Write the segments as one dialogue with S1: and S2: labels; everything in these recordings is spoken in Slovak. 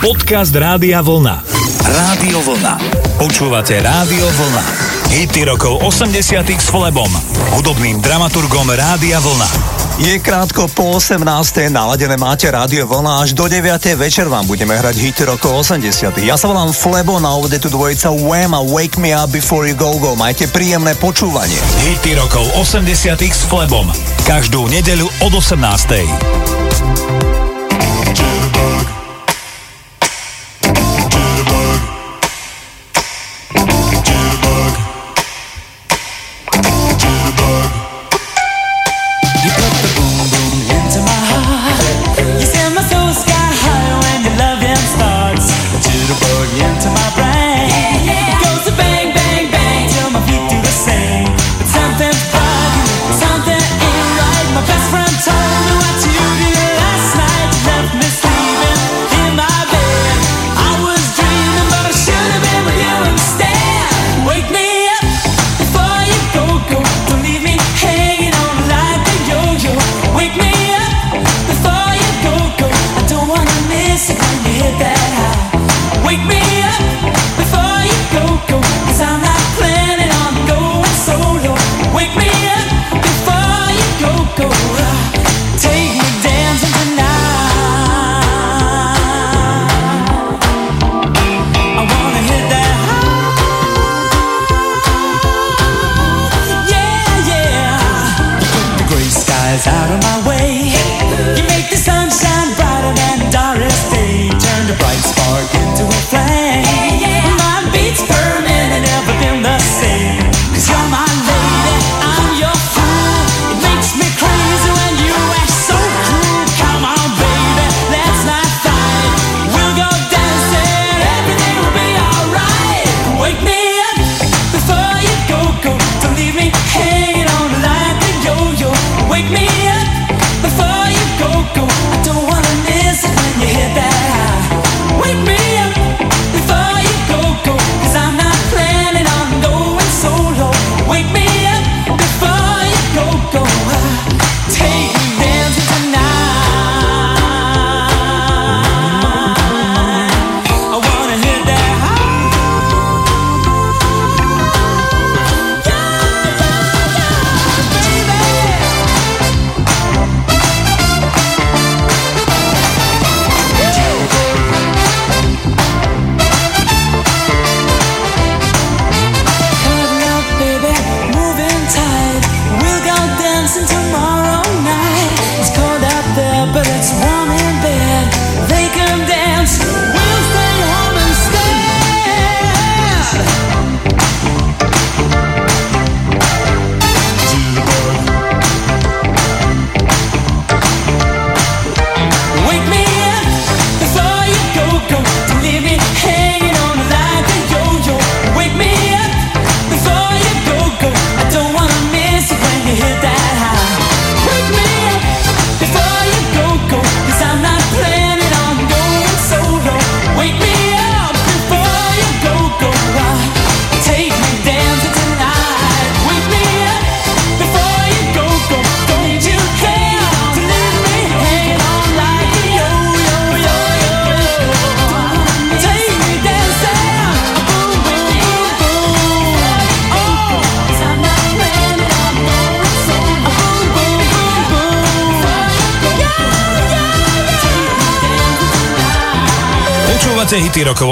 S1: Podcast Rádia Vlna. Rádio Vlna. Počúvate Rádio Vlna. Hity rokov 80 s Flebom, hudobným dramaturgom Rádia Vlna.
S2: Je krátko po 18. naladené máte Rádio Vlna až do 9. večer vám budeme hrať hity rokov 80. Ja sa volám Flebo, na úvode tu dvojica Wham a Wake Me Up Before You Go Go. Majte príjemné počúvanie.
S1: Hity rokov 80 s Flebom. Každú nedeľu od 18.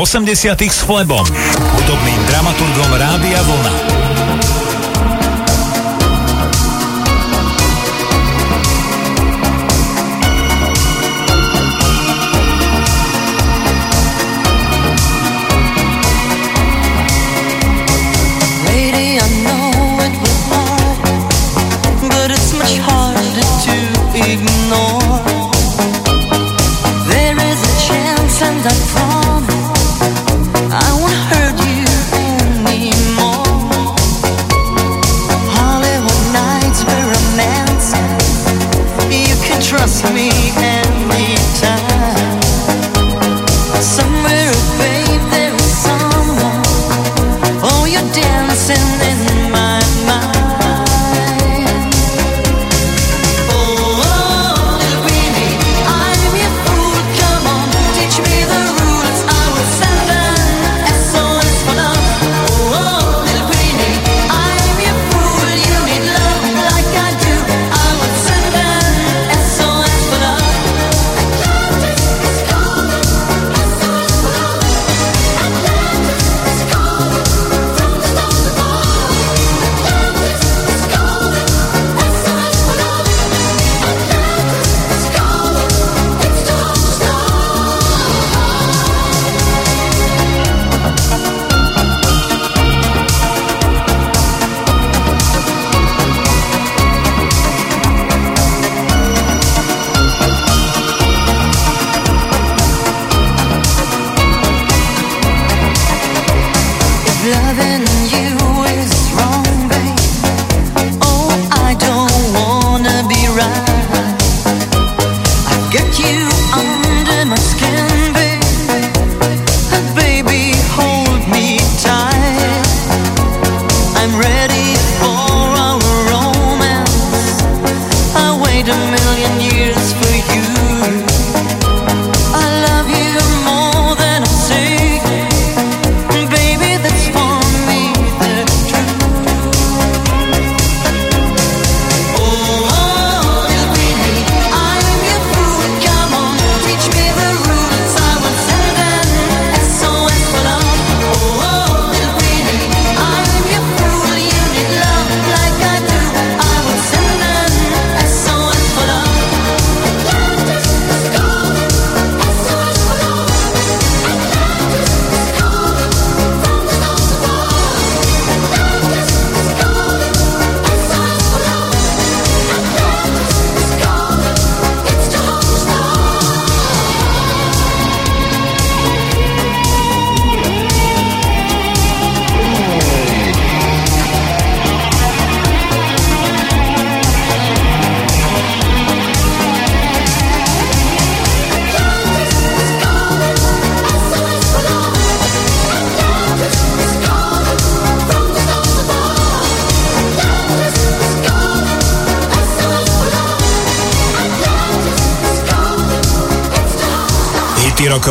S1: 80 s Flebom,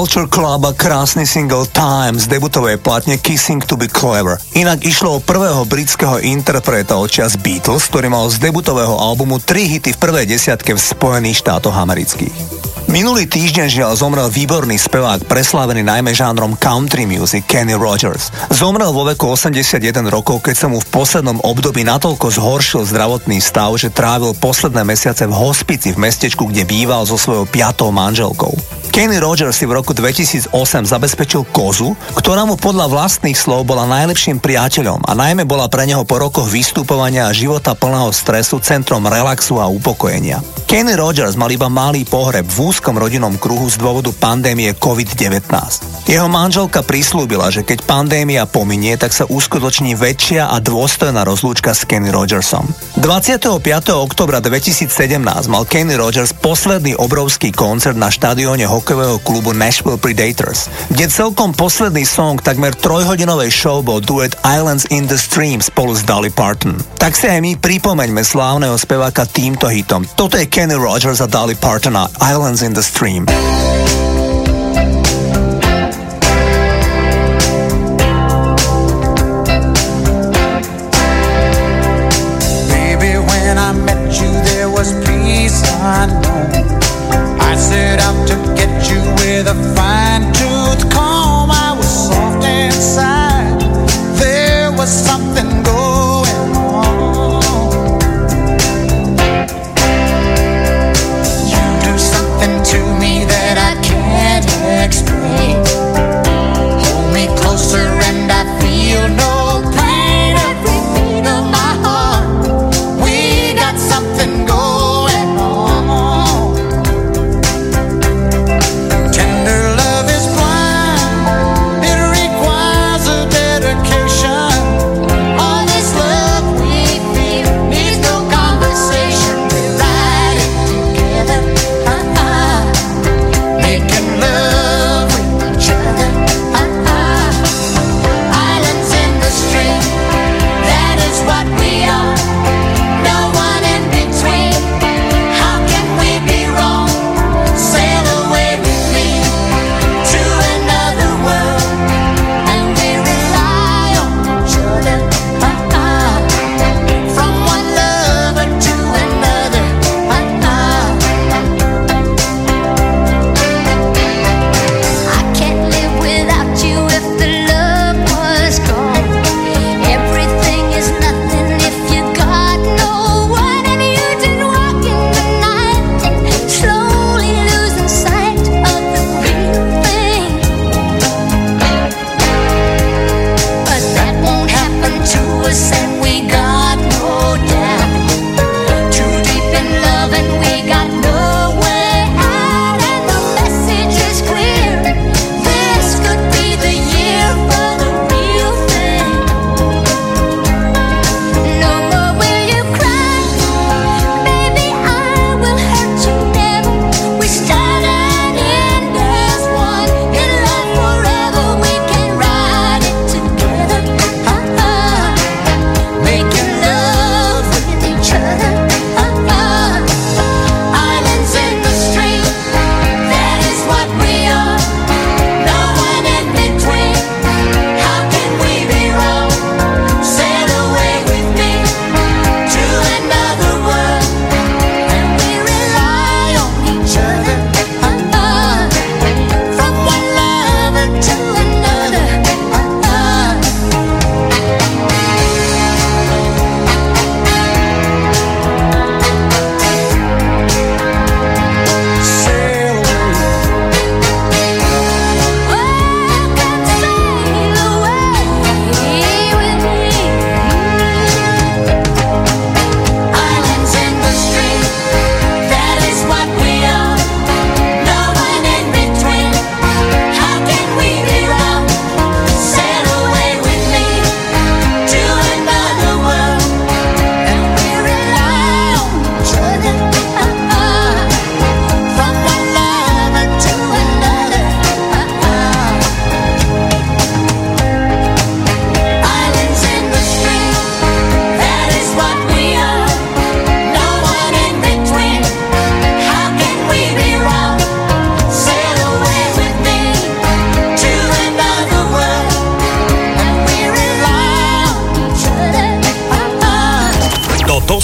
S2: Culture Club a krásny single Time z debutovej platne Kissing to be Clever. Inak išlo o prvého britského interpreta od čas Beatles, ktorý mal z debutového albumu tri hity v prvej desiatke v Spojených štátoch amerických. Minulý týždeň žiaľ zomrel výborný spevák, preslávený najmä žánrom country music Kenny Rogers. Zomrel vo veku 81 rokov, keď sa mu v poslednom období natoľko zhoršil zdravotný stav, že trávil posledné mesiace v hospici v mestečku, kde býval so svojou piatou manželkou. Kenny Rogers si v roku 2008 zabezpečil kozu, ktorá mu podľa vlastných slov bola najlepším priateľom a najmä bola pre neho po rokoch vystupovania a života plného stresu centrom relaxu a upokojenia. Kenny Rogers mal iba malý pohreb v úzkom rodinnom kruhu z dôvodu pandémie COVID-19. Jeho manželka prislúbila, že keď pandémia pominie, tak sa uskutoční väčšia a dôstojná rozlúčka s Kenny Rogersom. 25. oktobra 2017 mal Kenny Rogers posledný obrovský koncert na štadióne hokejového klubu Nashville Predators, kde celkom posledný song takmer trojhodinovej show bol duet Islands in the Stream spolu s Dolly Parton. Tak si aj my pripomeňme slávneho speváka týmto hitom. Toto je Kenny Rogers a Dolly Parton a Islands in the Stream.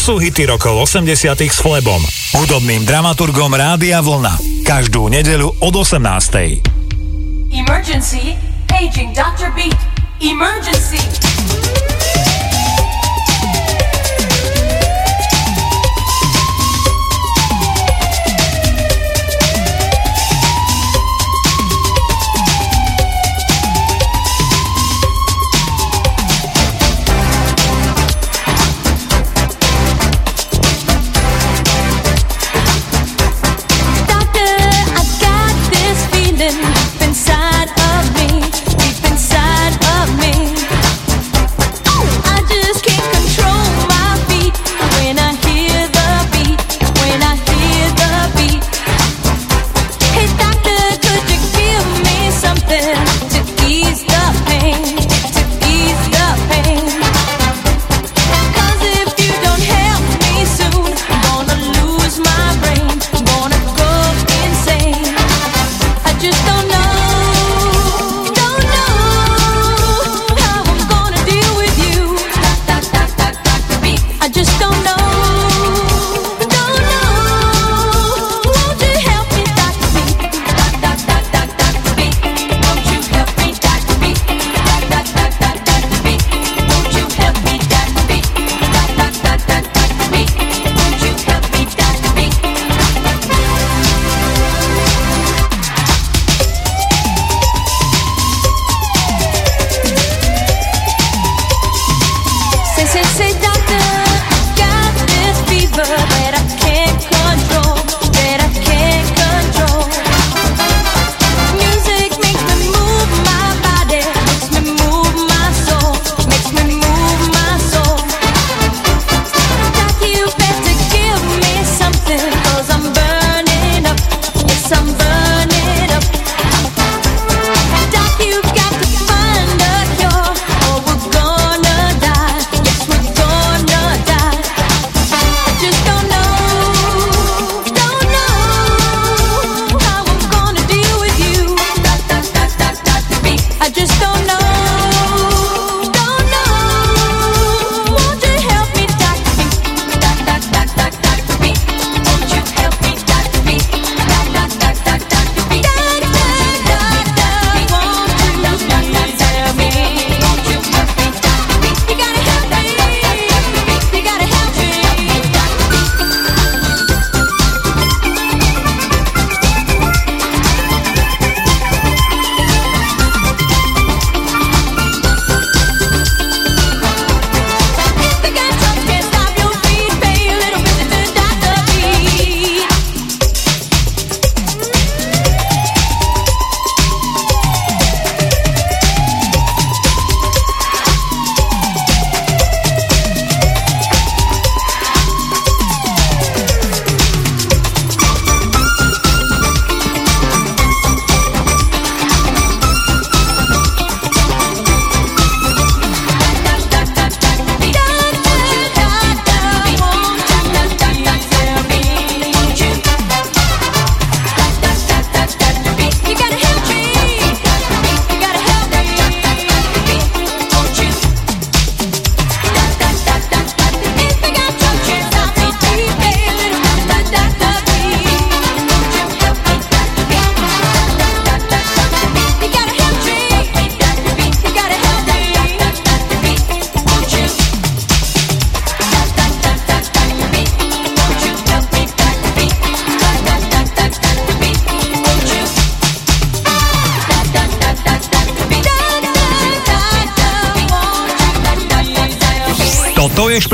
S1: Sú hity rokov 80 s Flebom, hudobným dramaturgom Rádia Vlna. Každú nedeľu od 18.
S3: Emergency, paging Dr. Beat. Emergency.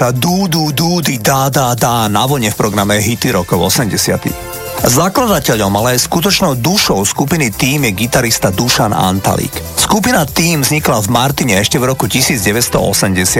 S2: Police a dú, dú, dú, di, dá, dá, dá na vlne v programe Hity rokov 80. Zakladateľom, ale aj skutočnou dušou skupiny Team je gitarista Dušan Antalík. Skupina Team vznikla v Martine ešte v roku 1980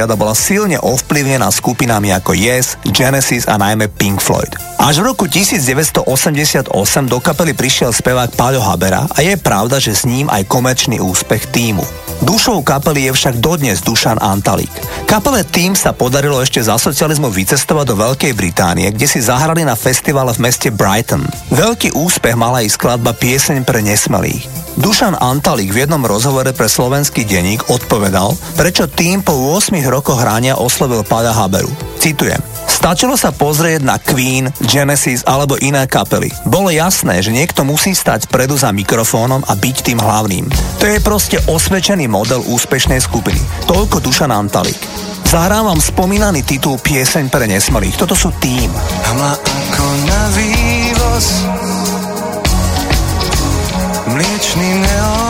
S2: a bola silne ovplyvnená skupinami ako Yes, Genesis a najmä Pink Floyd. Až v roku 1988 do kapely prišiel spevák Paľo Habera a je pravda, že s ním aj komerčný úspech týmu. Dušou kapely je však dodnes Dušan Antalík. Kapele Team sa podarilo ešte za socializmu vycestovať do Veľkej Británie, kde si zahrali na festivale v meste Brighton. Veľký úspech mala aj skladba Pieseň pre nesmelých. Dušan Antalík v jednom rozhovore pre slovenský denník odpovedal, prečo tým po 8 rokoch hrania oslovil Páľa Haberu. Citujem. Stačilo sa pozrieť na Queen, Genesis alebo iné kapely. Bolo jasné, že niekto musí stať vpredu za mikrofónom a byť tým hlavným. To je proste osvedčený model úspešnej skupiny. Toľko Dušan Antalík. Zahrám vám spomínaný titul Pieseň pre nesmelých. Toto sú tým.
S4: Hmla ako na vývoz Mliečný neón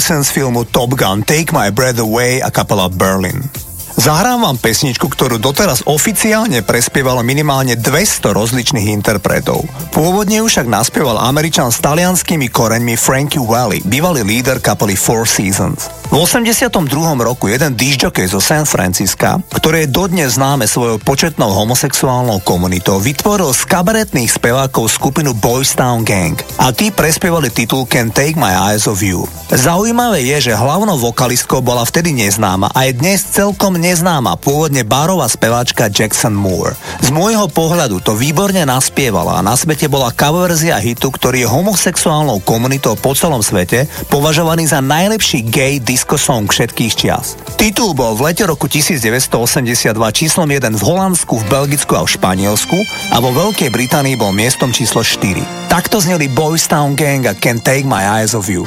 S2: Piesen z filmu Top Gun Take My Breath Away a kapela Berlin. Zahrám vám pesničku, ktorú doteraz oficiálne prespievalo minimálne 200 rozličných interpretov. Pôvodne ju však naspieval Američan s talianskými koreňmi Frankie Valli, bývalý líder kapely Four Seasons. V 82. roku jeden disjockey zo San Francisca, ktoré je dodnes známe svojou početnou homosexuálnou komunitou, vytvoril z kabaretných spevákov skupinu Boys Town Gang a tí prespievali titul Can Take My Eyes Off You. Zaujímavé je, že hlavnou vokalistkou bola vtedy neznáma a je dnes celkom neznáma pôvodne barová speváčka Jackson Moore. Z môjho pohľadu to výborne naspievala a na svete bola coverzia hitu, ktorý je homosexuálnou komunitou po celom svete považovaný za najlepší gay disco song všetkých čias. Titul bol v lete roku 1982 číslom 1 v Holandsku, v Belgicku a v Španielsku a vo Veľkej Británii bol miestom číslo 4. Takto zneli Boys Town Gang Can Take My Eyes Off You.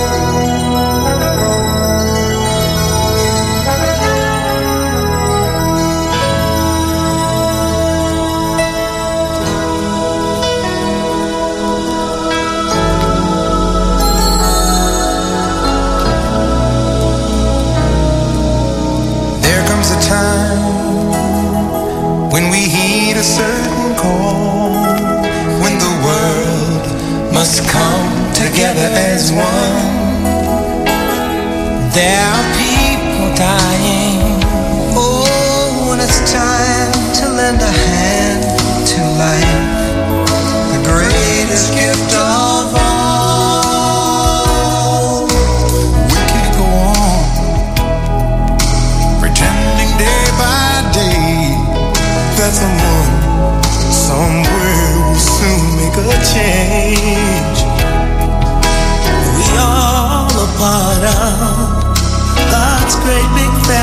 S5: find someone somewhere will soon make a change.
S4: We all a part of God's great big family.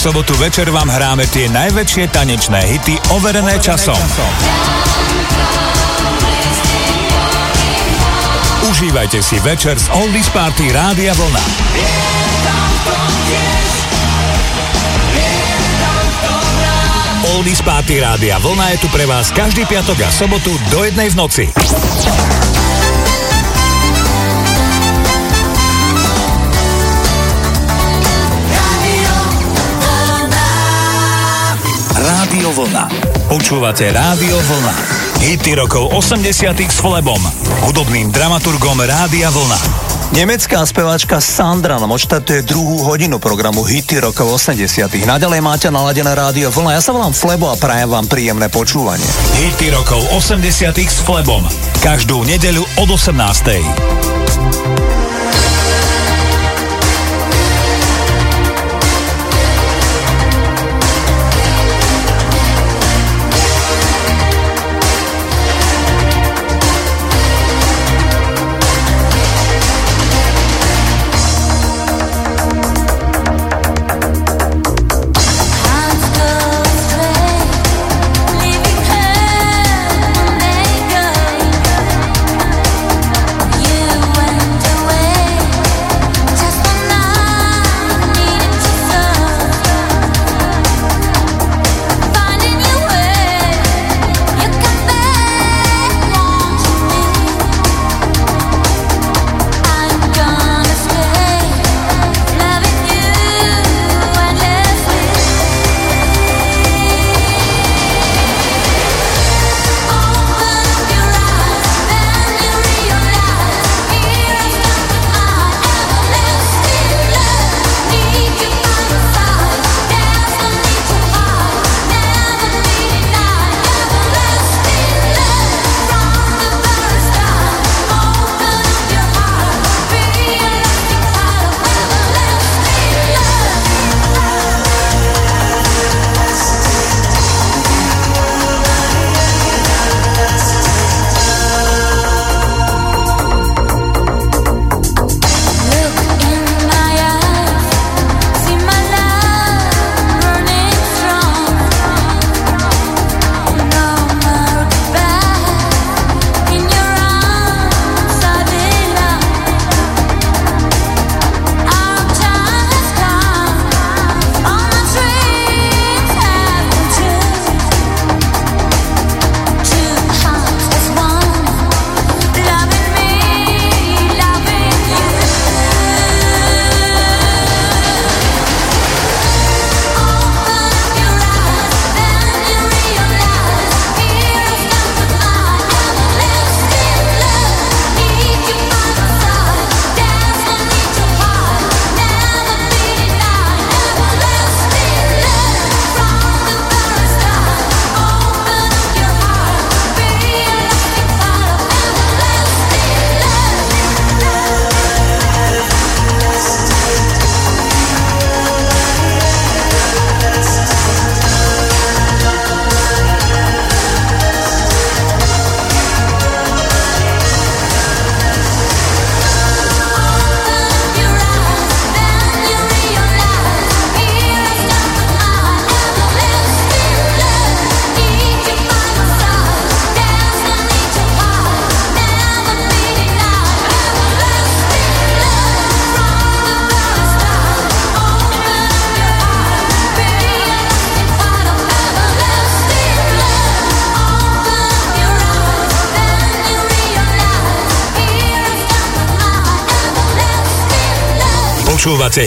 S1: sobotu večer vám hráme tie najväčšie tanečné hity overené, overené časom. Užívajte si večer z Oldies Party Rádia Vlna. Oldies Party Rádia Vlna je tu pre vás každý piatok a sobotu do jednej v noci. Vlna.
S3: Počúvate Rádio Vlna. Hity rokov 80 s Flebom, hudobným dramaturgom Rádia Vlna.
S2: Nemecká speváčka Sandra nám odštartuje druhú hodinu programu Hity rokov 80. Naďalej máte naladené rádio Vlna. Ja sa volám Flebo a prajem vám príjemné počúvanie.
S3: Hity rokov 80. s Flebom. Každú nedeľu od 18.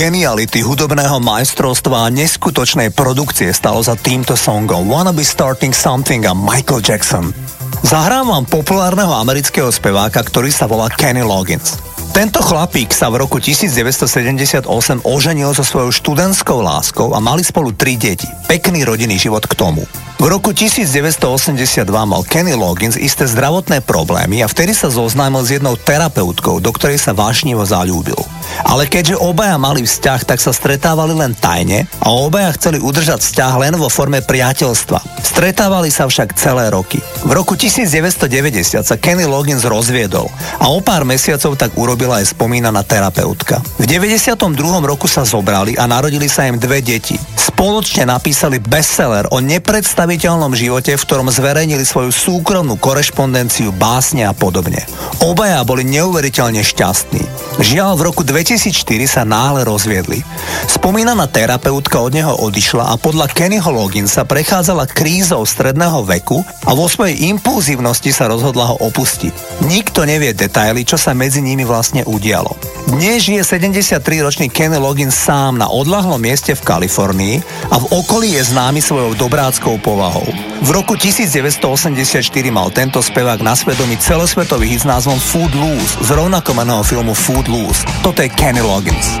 S1: Geniality hudobného majstrovstva a neskutočnej produkcie stalo za týmto songom Wanna Be Starting Something a Michael Jackson. Zahrám vám populárneho amerického speváka, ktorý sa volá Kenny Loggins. Tento chlapík sa v roku 1978 oženil so svojou študentskou láskou a mali spolu tri deti. Pekný rodinný život k tomu. V roku 1982 mal Kenny Loggins isté zdravotné problémy a vtedy sa zoznámil s jednou terapeutkou, do ktorej sa vášnivo zalúbil. Ale keďže obaja mali vzťah, tak sa stretávali len tajne a obaja chceli udržať vzťah len vo forme priateľstva. Stretávali sa však celé roky. V roku 1990 sa Kenny Loggins rozviedol a o pár mesiacov tak urobila aj spomínaná terapeutka. V 92. roku sa zobrali a narodili sa im dve deti. Spoločne napísali bestseller o nepredstaviteľnom živote, v ktorom zverejnili svoju súkromnú korešpondenciu, básne a podobne. Obaja boli neuveriteľne šťastní. Žiaľ, v roku 2004 sa náhle rozviedli. Spomínaná terapeutka od neho odišla a podľa Kennyho Logginsa prechádzala krízou stredného veku a vo svojej impulzívnosti sa rozhodla ho opustiť. Nikto nevie detaily, čo sa medzi nimi vlastne udialo. Dnes žije 73-ročný Kenny Loggins sám na odlahlom mieste v Kalifornii a v okolí je známy svojou dobráckou povahou. V roku 1984 mal tento spevák na svedomí celosvetový hit s názvom Food Loose z rovnakomeného filmu Food Loose. Toto je Kenny Loggins.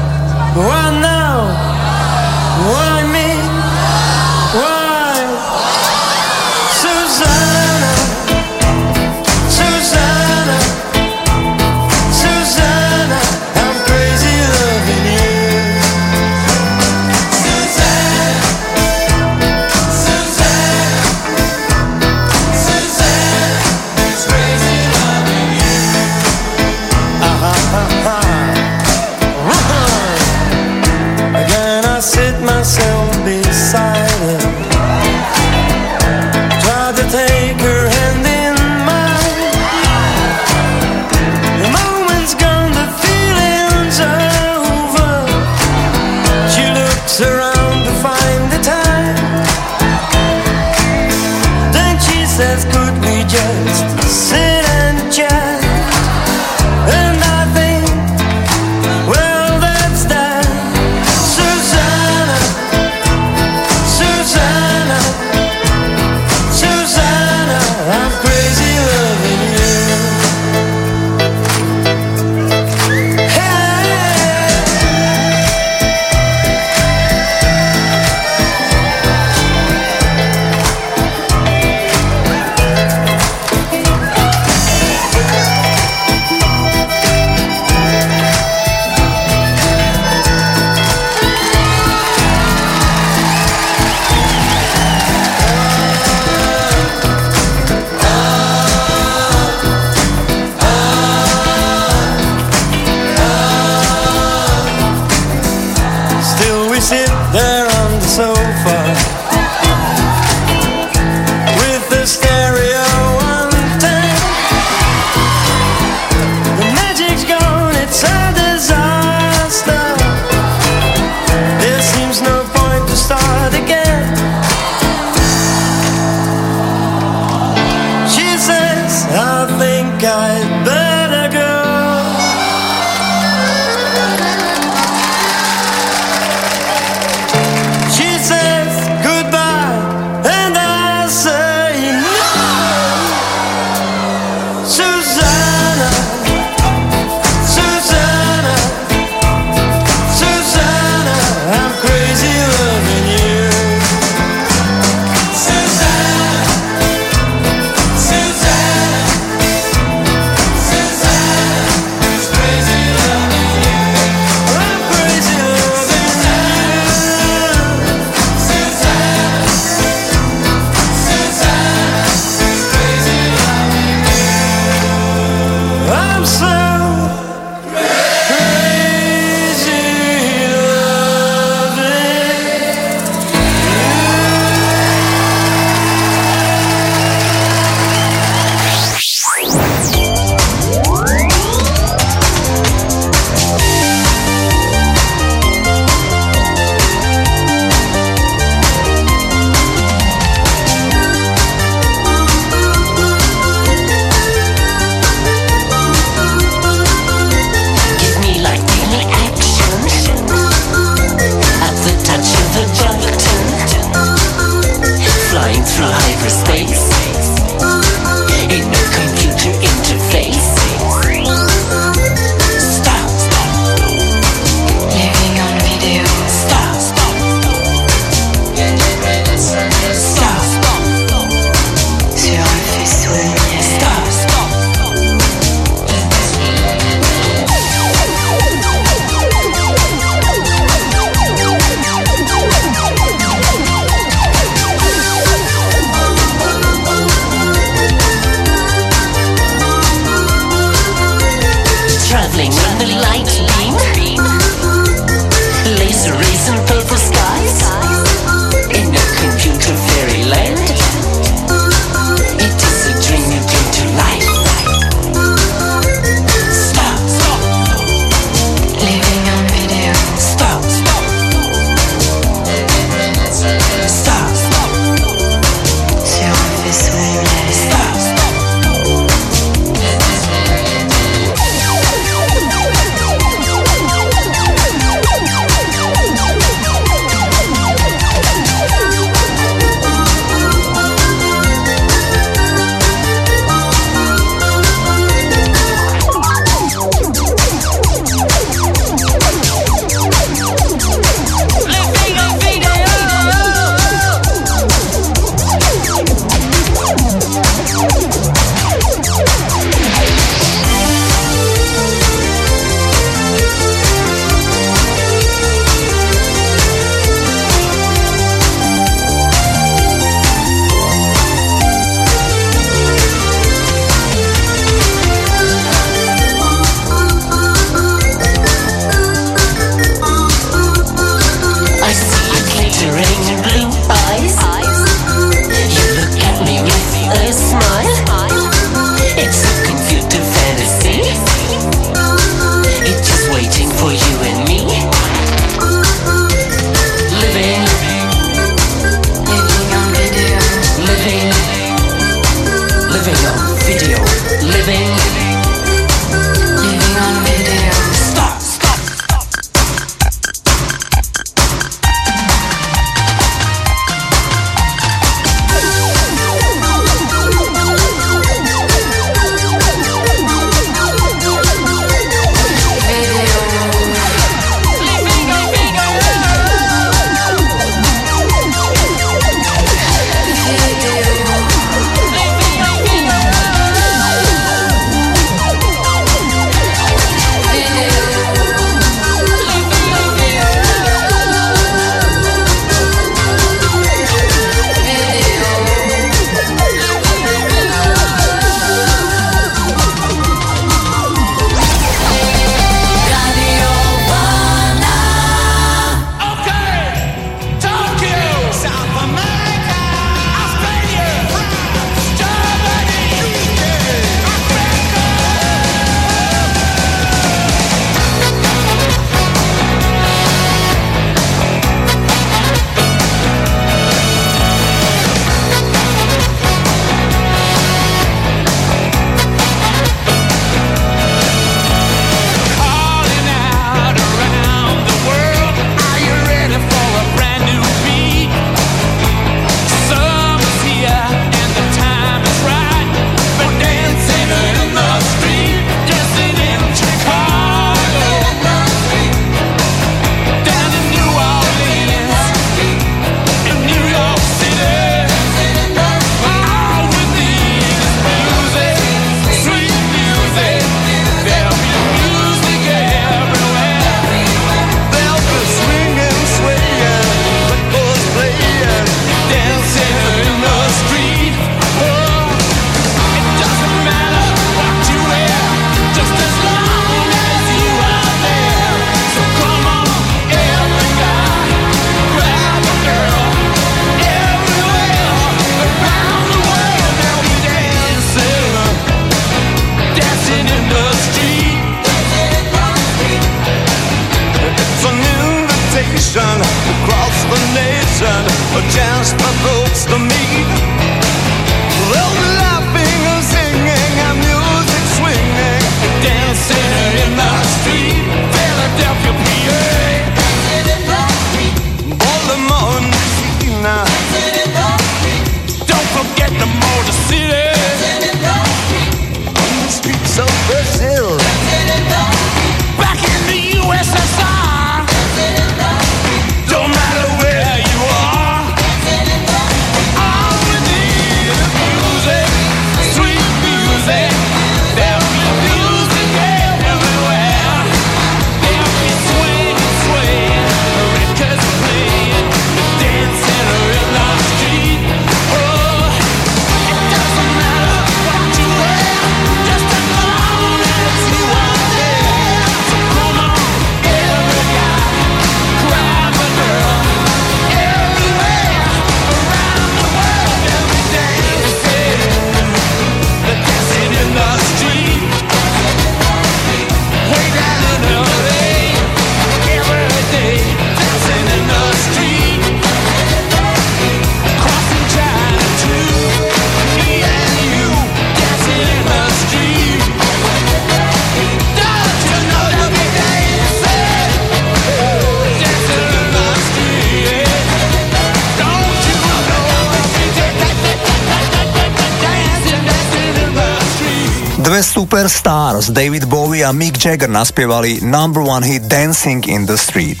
S2: David Bowie a Mick Jagger, naspievali number one hit Dancing in the Street.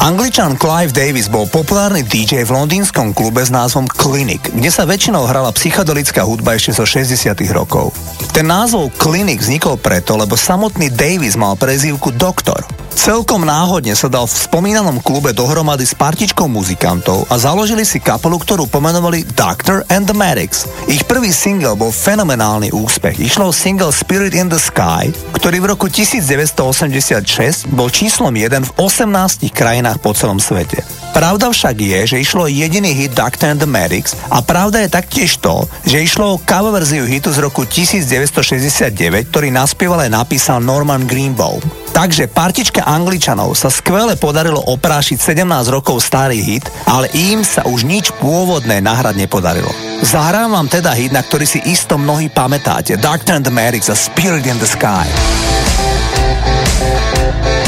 S2: Angličan Clive Davis bol populárny DJ v londýnskom klube s názvom Clinic, kde sa väčšinou hrala psychedelická hudba ešte zo 60 rokov. Ten názov Clinic vznikol preto, lebo samotný Davis mal prezývku Doktor. Celkom náhodne sa dal v spomínanom klube dohromady s partičkou muzikantov a založili si kapelu, ktorú pomenovali Doctor and the Medics. Ich prvý single bol fenomenálny úspech. Išlo o single Spirit in the Sky, ktorý v roku 1986 bol číslom 1 v 18 krajinách po celom svete. Pravda však je, že išlo jediný hit Doctor and the Medics a pravda je taktiež to, že išlo o cover verziu hitu z roku 1969, ktorý naspieval aj napísal Norman Greenbaum. Takže partičke Angličanov sa skvele podarilo oprášiť 17 rokov starý hit, ale im sa už nič pôvodné nahrať nepodarilo. Zahrám vám teda hit, na ktorý si isto mnohí pamätáte. Doctor and the Medics a Spirit in the Sky.
S6: When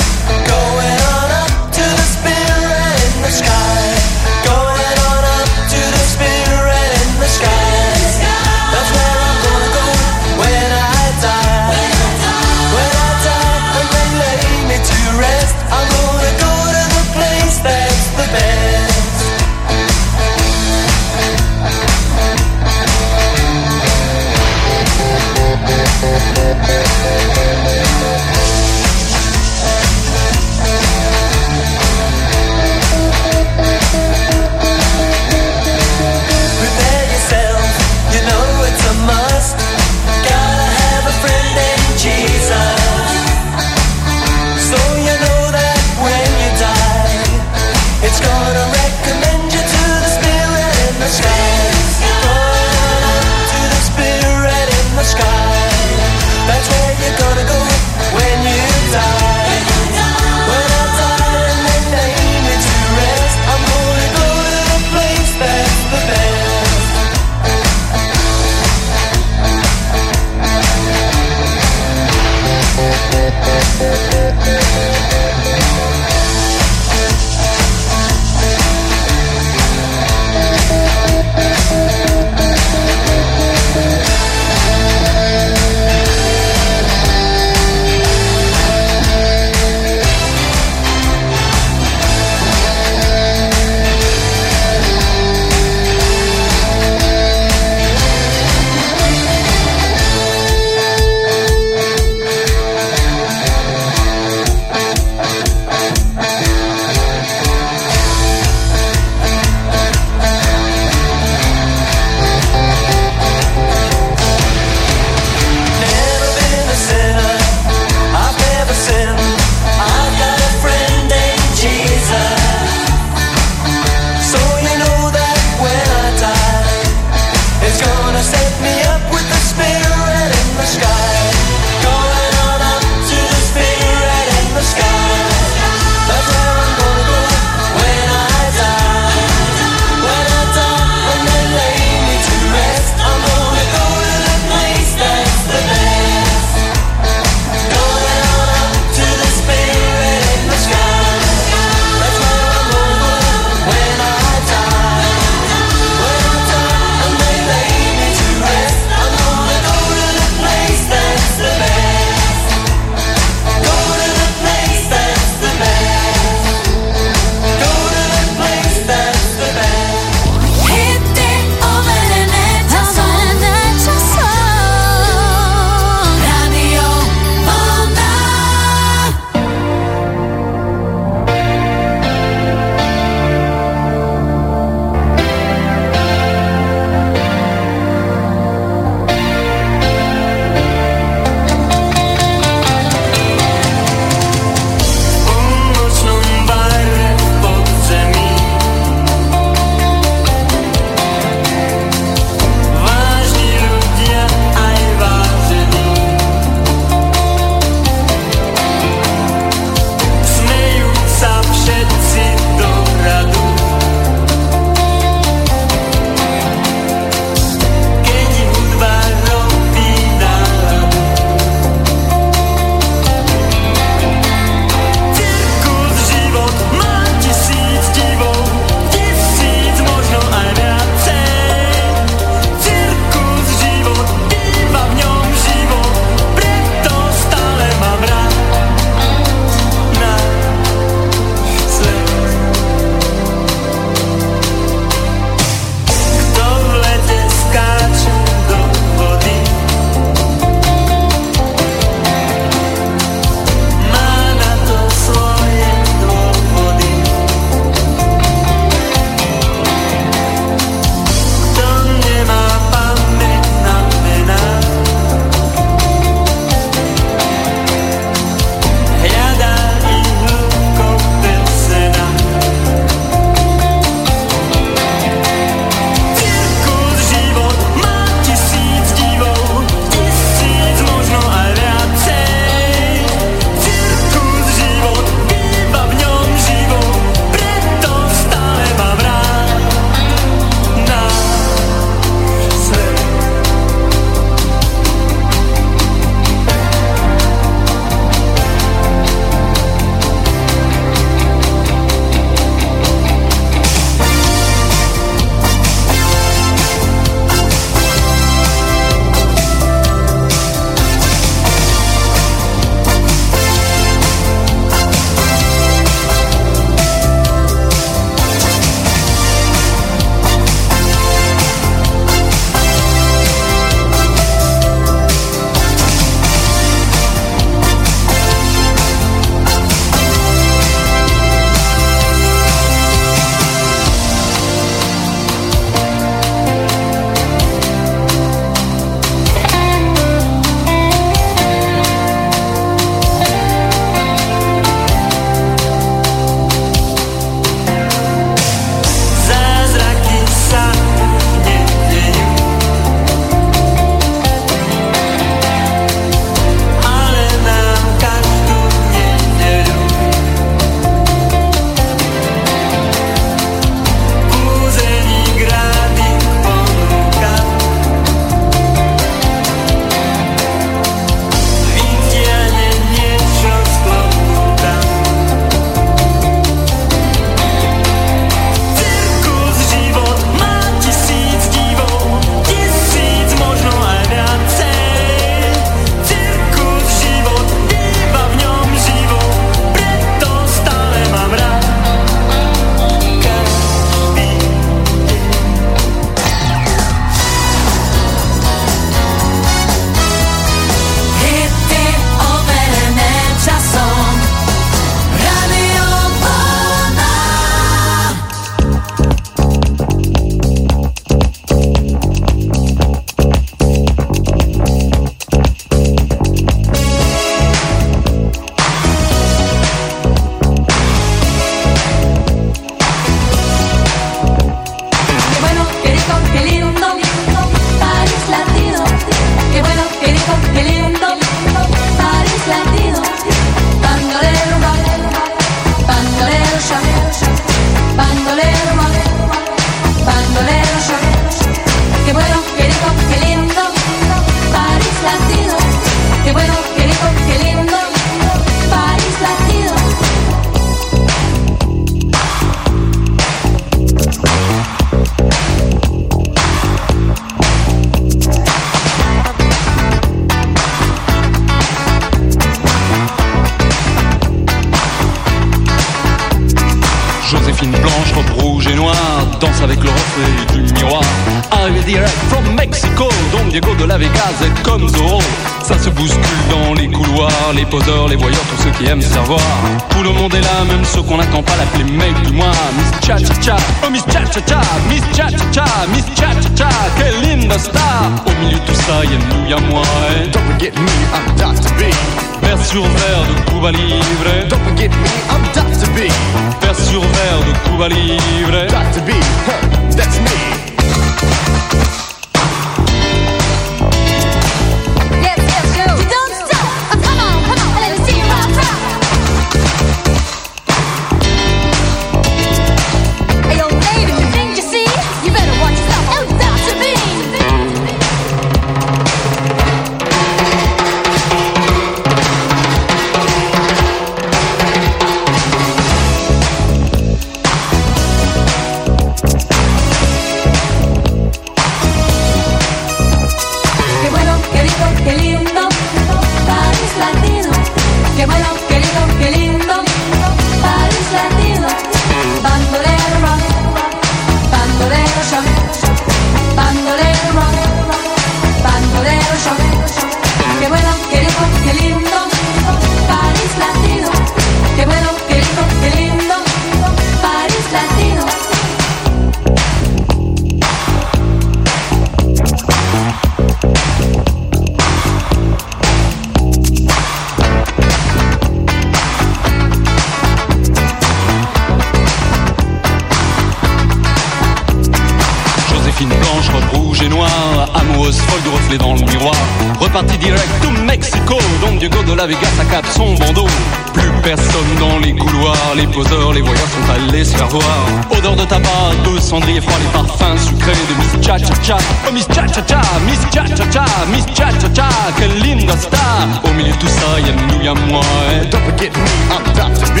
S7: Oh Miss Cha Cha Cha, Miss Cha Cha Cha, Miss Cha Cha Cha, quelle linda star. Au milieu de tout ça, y'a nous, y'a moi. et
S8: Don't forget me, I'm Dr. B.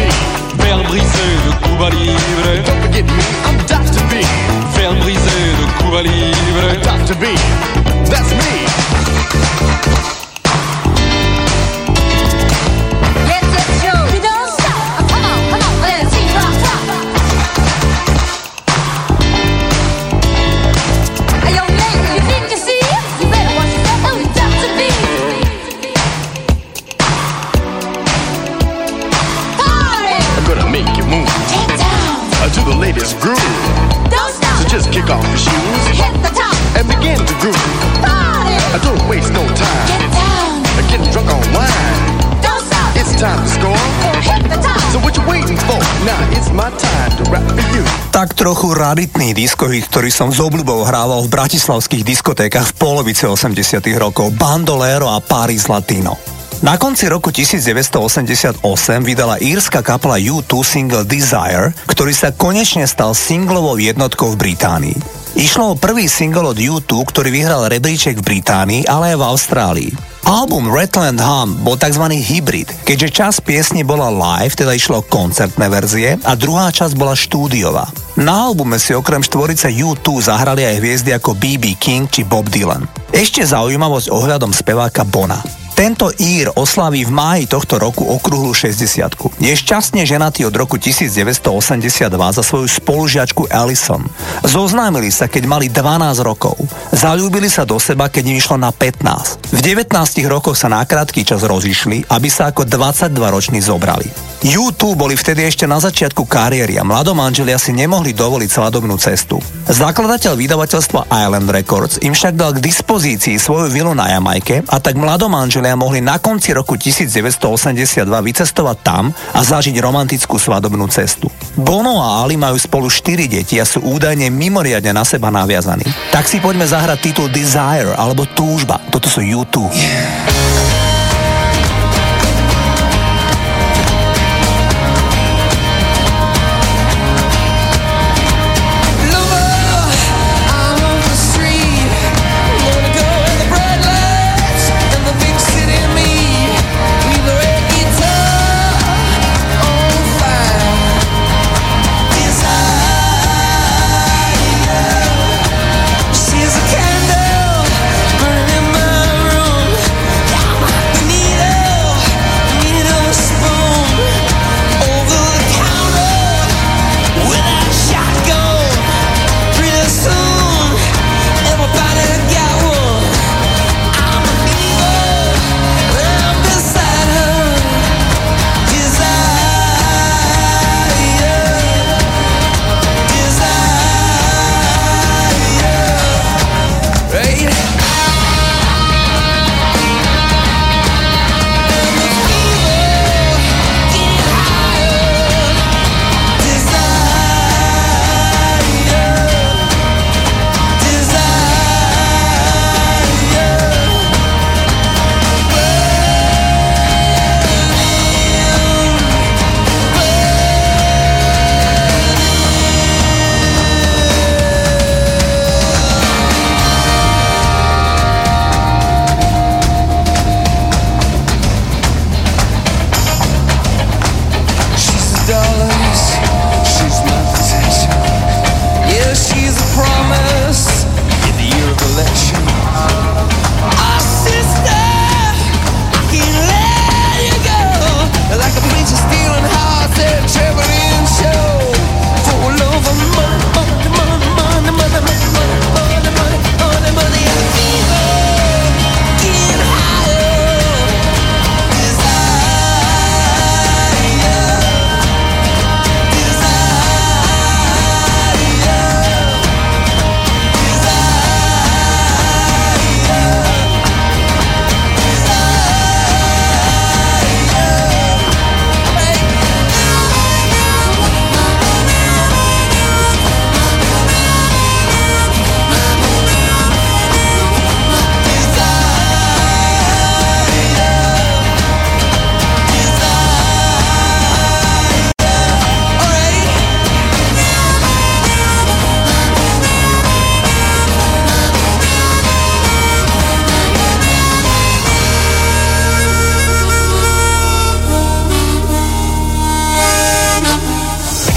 S7: Verre brisé de Cuba Libre.
S8: Don't forget me, I'm Dr. B.
S7: Verre brisé de Cuba Libre.
S8: Dr. B, that's me.
S2: Tak trochu raritný diskohit, ktorý som s obľubou hrával v bratislavských diskotékach v polovici 80 rokov. Bandolero a Paris Latino. Na konci roku 1988 vydala írska kapela U2 single Desire, ktorý sa konečne stal singlovou jednotkou v Británii. Išlo o prvý single od U2, ktorý vyhral rebríček v Británii, ale aj v Austrálii. Album Redland Hum bol tzv. hybrid, keďže časť piesne bola live, teda išlo koncertné verzie, a druhá časť bola štúdiová. Na albume si okrem štvorice U2 zahrali aj hviezdy ako B.B. King či Bob Dylan. Ešte zaujímavosť ohľadom speváka Bona. Tento Ír oslaví v máji tohto roku okrúhlu 60 Je šťastne ženatý od roku 1982 za svoju spolužiačku Alison. Zoznámili sa, keď mali 12 rokov. Zalúbili sa do seba, keď im išlo na 15. V 19 rokoch sa na krátky čas rozišli, aby sa ako 22-roční zobrali. U2 boli vtedy ešte na začiatku kariéry a mladomanželia si nemohli dovoliť svadobnú cestu. Zakladateľ vydavateľstva Island Records im však dal k dispozícii svoju vilu na Jamajke a tak mladomanželia mohli na konci roku 1982 vycestovať tam a zažiť romantickú svadobnú cestu. Bono a Ali majú spolu 4 deti a sú údajne mimoriadne na seba naviazaní. Tak si poďme zahrať titul Desire alebo Túžba. Toto sú U2.
S4: She's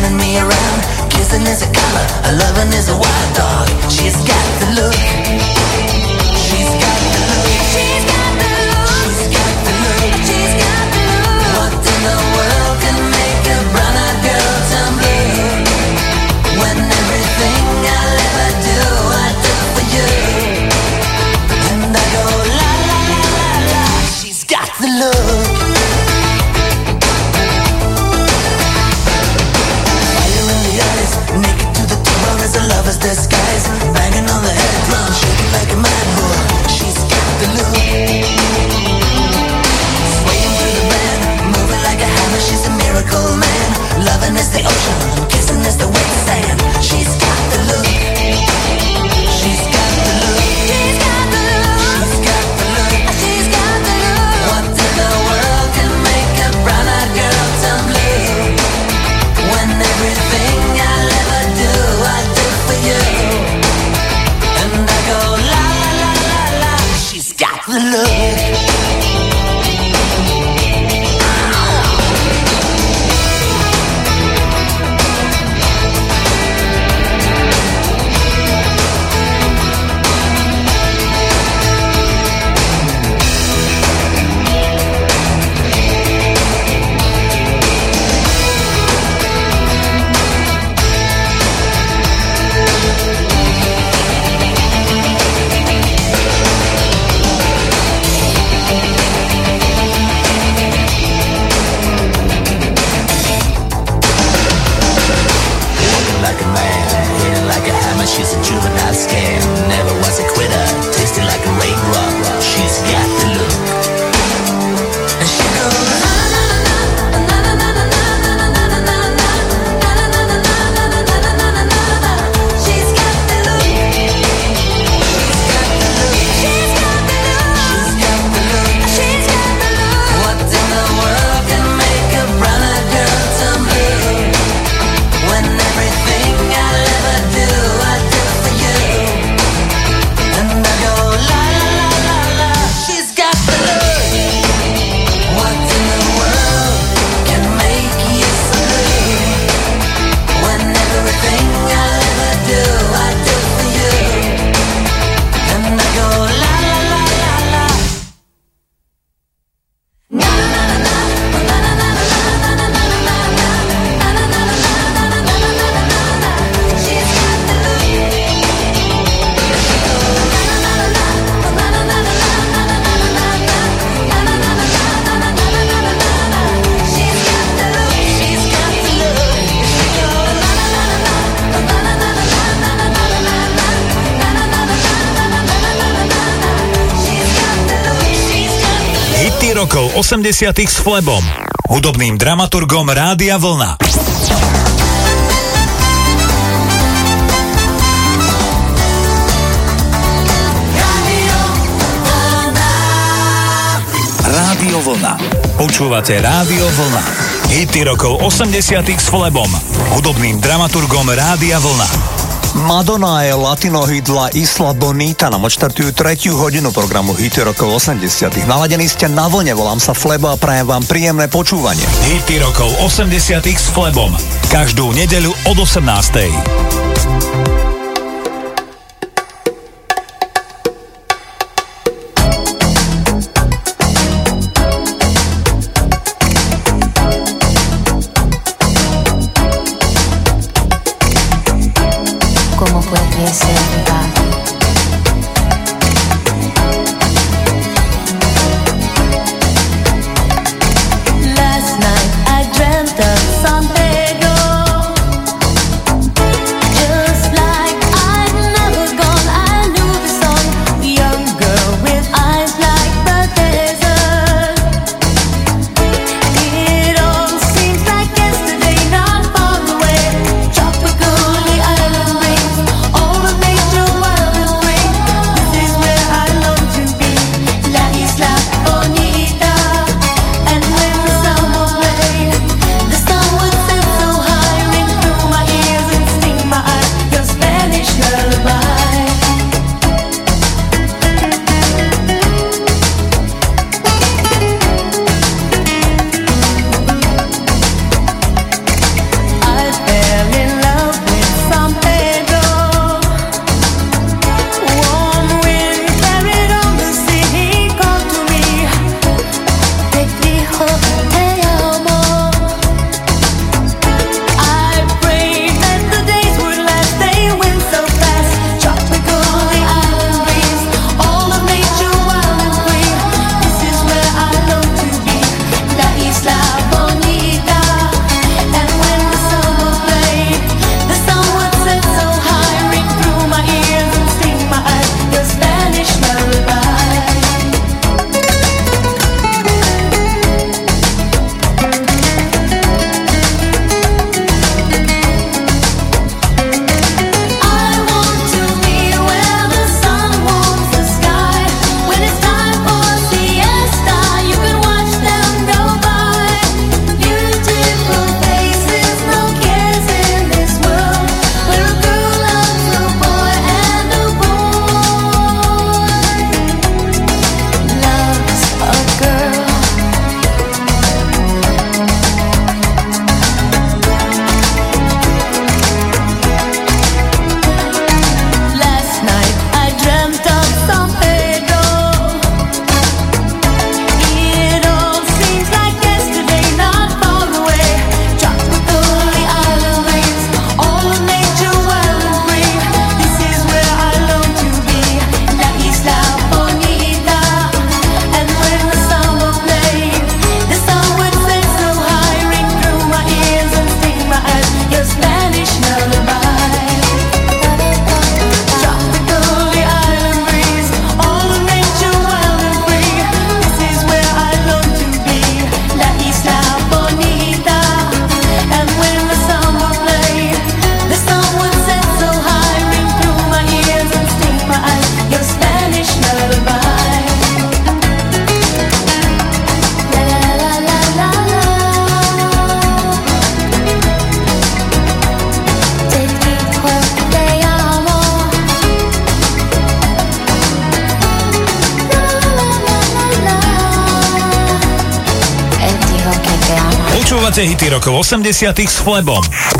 S9: spinning me around. Kissing is a color, a loving is a wild dog. She's got the look.
S10: 80 s Flebom, hudobným dramaturgom Rádia Vlna. Rádio Vlna. Rádio Vlna. Počúvate Rádio Vlna. Hity rokov 80 s Flebom, hudobným dramaturgom Rádia Vlna.
S2: Madonna je latino hit Isla Bonita nám odštartujú tretiu hodinu programu Hity rokov 80 Naladení ste na vlne, volám sa Flebo a prajem vám príjemné počúvanie.
S10: Hity rokov 80 s Flebom. Každú nedeľu od 18.
S11: 80 s Flebom.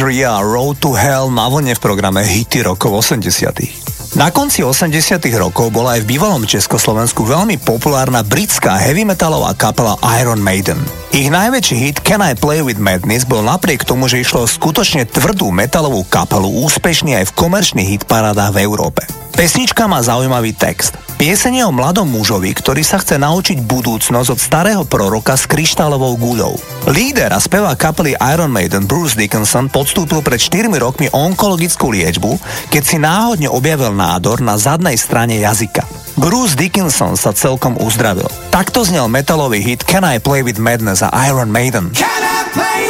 S2: Ria Road to Hell na vlne v programe Hity rokov 80. Na konci 80 rokov bola aj v bývalom Československu veľmi populárna britská heavy metalová kapela Iron Maiden. Ich najväčší hit Can I Play With Madness bol napriek tomu, že išlo skutočne tvrdú metalovú kapelu úspešný aj v komerčných hitparádách v Európe. Pesnička má zaujímavý text. Pieseň je o mladom mužovi, ktorý sa chce naučiť budúcnosť od starého proroka s kryštálovou guľou. Líder a spevák kapely Iron Maiden Bruce Dickinson podstúpil pred 4 rokmi onkologickú liečbu, keď si náhodne objavil nádor na zadnej strane jazyka. Bruce Dickinson sa celkom uzdravil. Takto znel metalový hit Can I Play With Madness a Iron Maiden.
S1: Can I play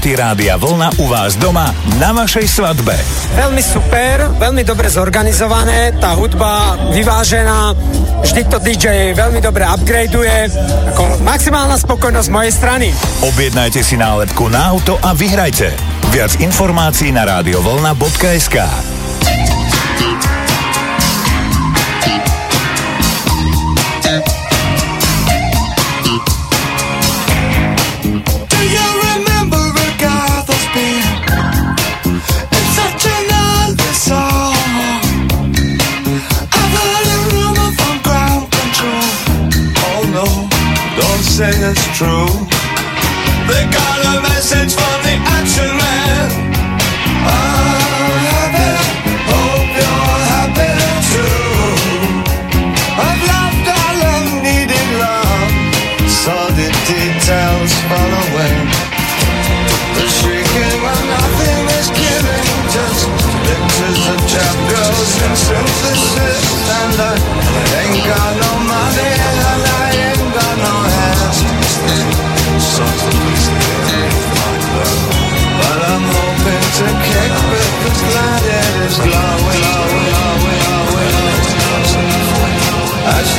S10: party Rádia Vlna u vás doma na vašej svadbe.
S12: Veľmi super, veľmi dobre zorganizované, tá hudba vyvážená, vždy to DJ veľmi dobre upgradeuje, ako maximálna spokojnosť z mojej strany.
S10: Objednajte si nálepku na auto a vyhrajte. Viac informácií na radiovlna.sk
S4: true.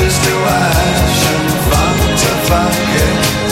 S4: ashes to ash and fun to
S2: fuck it.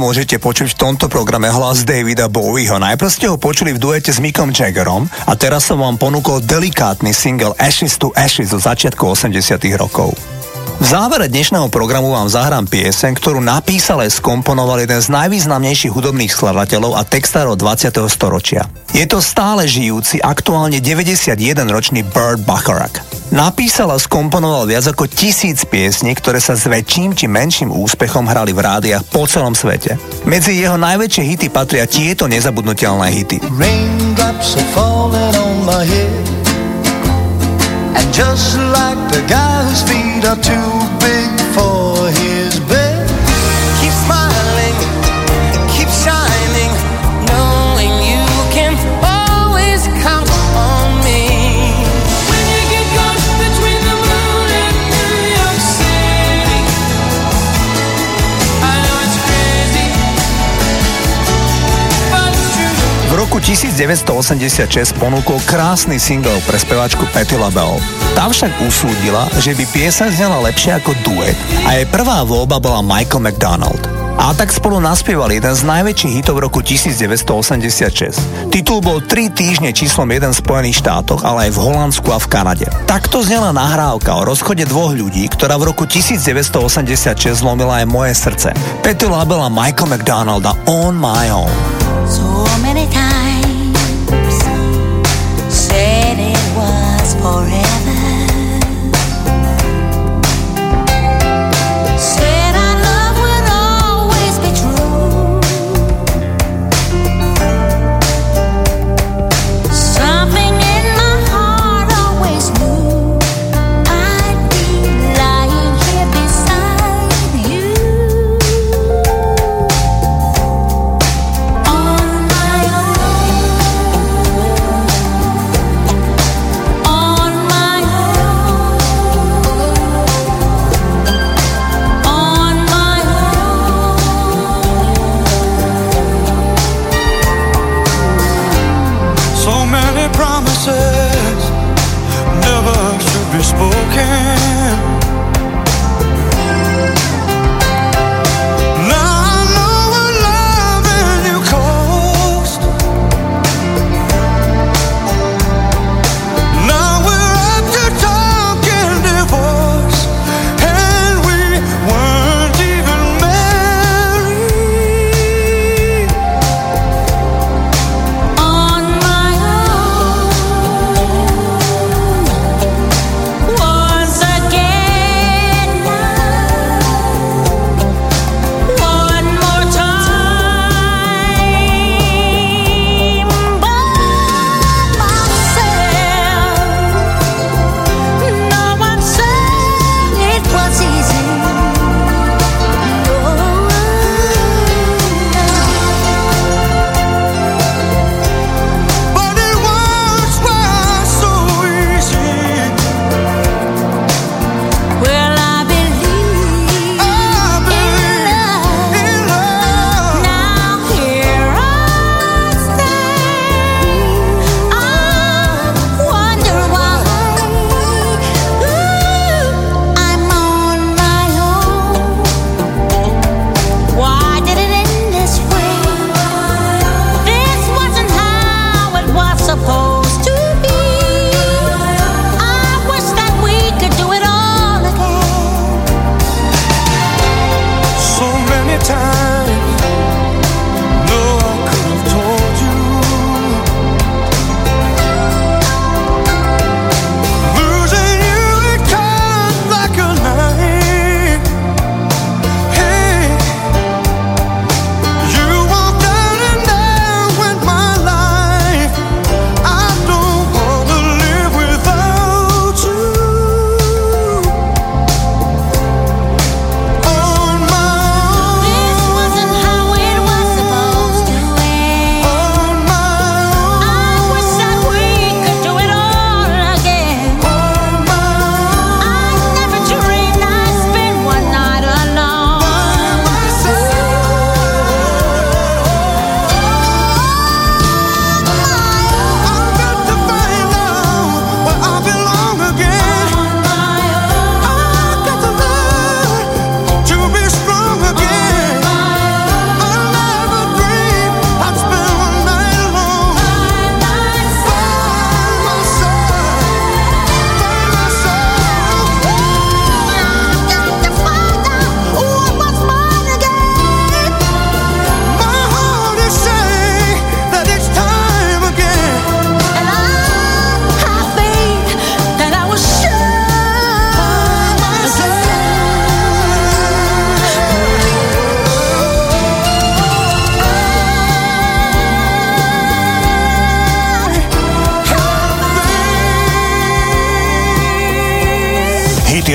S2: Môžete počuť v tomto programe hlas Davida Bowieho. Najprv ste ho počuli v duete s Mickom Jaggerom a teraz som vám ponúkol delikátny single Ashes to Ashes zo začiatku 80 rokov. V závere dnešného programu vám zahrám piesen, ktorú napísal a skomponoval jeden z najvýznamnejších hudobných skladateľov a textárov 20. storočia. Je to stále žijúci, aktuálne 91-ročný Burt Bacharach. Napísal a skomponoval viac ako tisíc piesní, ktoré sa s väčším či menším úspechom hrali v rádiách po celom svete. Medzi jeho najväčšie hity patria tieto nezabudnutelné hity.
S8: And just like the guy whose feet are too big
S2: roku 1986 ponúkol krásny single pre speváčku Patti LaBelle. Tá však usúdila, že by piesa znela lepšie ako duet a jej prvá voľba bola Michael McDonald. A tak spolu naspievali jeden z najväčších hitov roku 1986. Titul bol 3 týždne číslom 1 v Spojených štátoch, ale aj v Holandsku a v Kanade. Takto znela nahrávka o rozchode dvoch ľudí, ktorá v roku 1986 zlomila aj moje srdce. Patti LaBelle a Michael McDonald a On My Own.
S3: So many times said it was forever.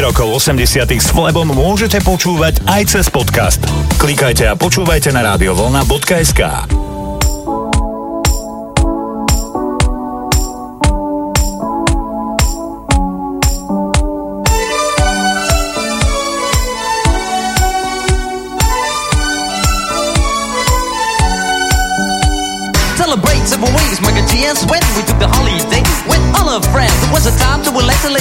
S1: Rokov 80 s Flebom môžete počúvať aj cez podcast. Klikajte a počúvajte na radiovolna.sk.
S13: Celebrate several ways, and GS when we took the holiday with all our friends. It was a time to relax and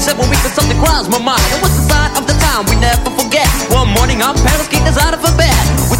S13: Seven weeks, but something crossed my mind. It was the sign of the time we never forget. One morning, our parents kicked us out of a bed.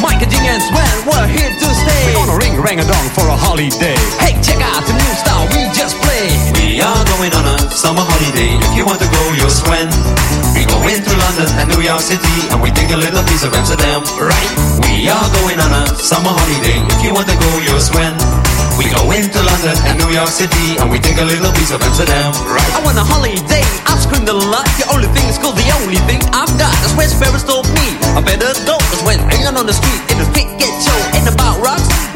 S13: Mike and G and Sven, we're here to stay.
S14: We're gonna ring rang a dong for a holiday
S13: Hey, check out the new style we just played.
S15: We are going on a summer holiday. If you want to go, you'll swim. We go into London and New York City, and we take a little piece of Amsterdam. Right? We are going on a summer holiday. If you want to go, you'll swim. We go into London and New York City, and we take a little piece of Amsterdam. Right?
S13: I want a holiday. I've screamed a lot. The only thing is cool. The only thing I've got. That's where Sparrows told me. I better go. Cause when hanging on the street street get show ain't about rocks.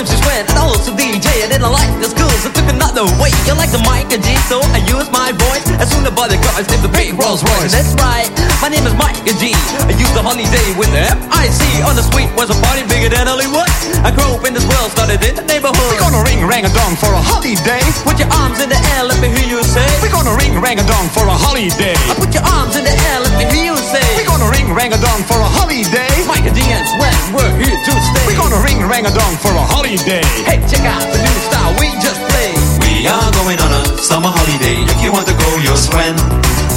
S13: My name is MC Sven and DJ. I didn't like the schools, I took another way. You like the mic and G, so I use my voice. As soon as the cars named the big Rolls Royce. That's right, my name is Mike and G. I used the holiday with the M-I-C. On the street was a party bigger than Hollywood. I grew up in this world, started in the neighborhood.
S14: We're gonna ring rang a dong for a holiday.
S13: Put your arms in the air, let me hear you say.
S14: We're gonna ring rang a dong for a holiday.
S13: I put your arms in the air, let me hear you say.
S14: We're gonna ring rang a dong for a holiday.
S13: Mike and G and Sven, we're here to stay.
S14: We're gonna ring rang a dong for a holiday.
S13: Hey, check out the new style we just played.
S15: We are going on a summer holiday. If you want to go, you'll swim.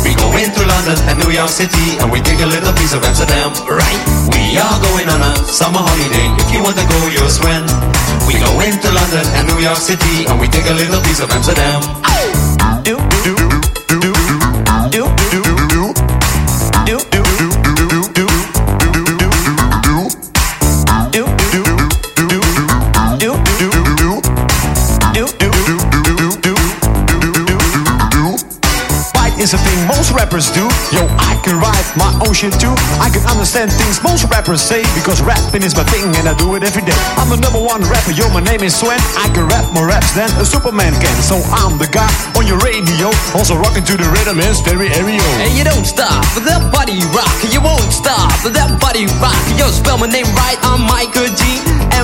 S15: We go into London and New York City, and we take a little piece of Amsterdam. Right? We are going on a summer holiday. If you want to go, you'll swim. We go into London and New York City, and we take a little piece of Amsterdam.
S14: Rappers do. Yo, I can write my own shit too. I can understand things most rappers say because rapping is my thing and I do it every day. I'm the number one rapper, yo, my name is Sven. I can rap more raps than a Superman can. So I'm the guy on your radio, also rocking to the rhythm in stereo.
S13: And you don't stop with that body rock. You won't stop with that body rock. Yo, spell my name right. I'm Michael G.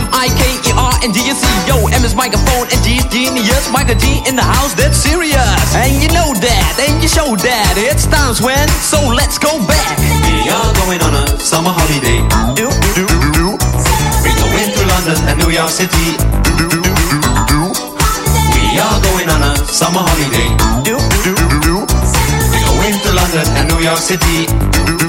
S13: M I K E R N G S E. Yo, M is microphone and G is genius. Michael G in the house, that's serious. And you know that, and you show that. It's times when, so let's go back.
S15: We are going on a summer holiday.
S13: Do, do,
S15: do. We go into London and New York City. We are going on a summer holiday.
S13: Do,
S15: do, do. We go into London and New York City.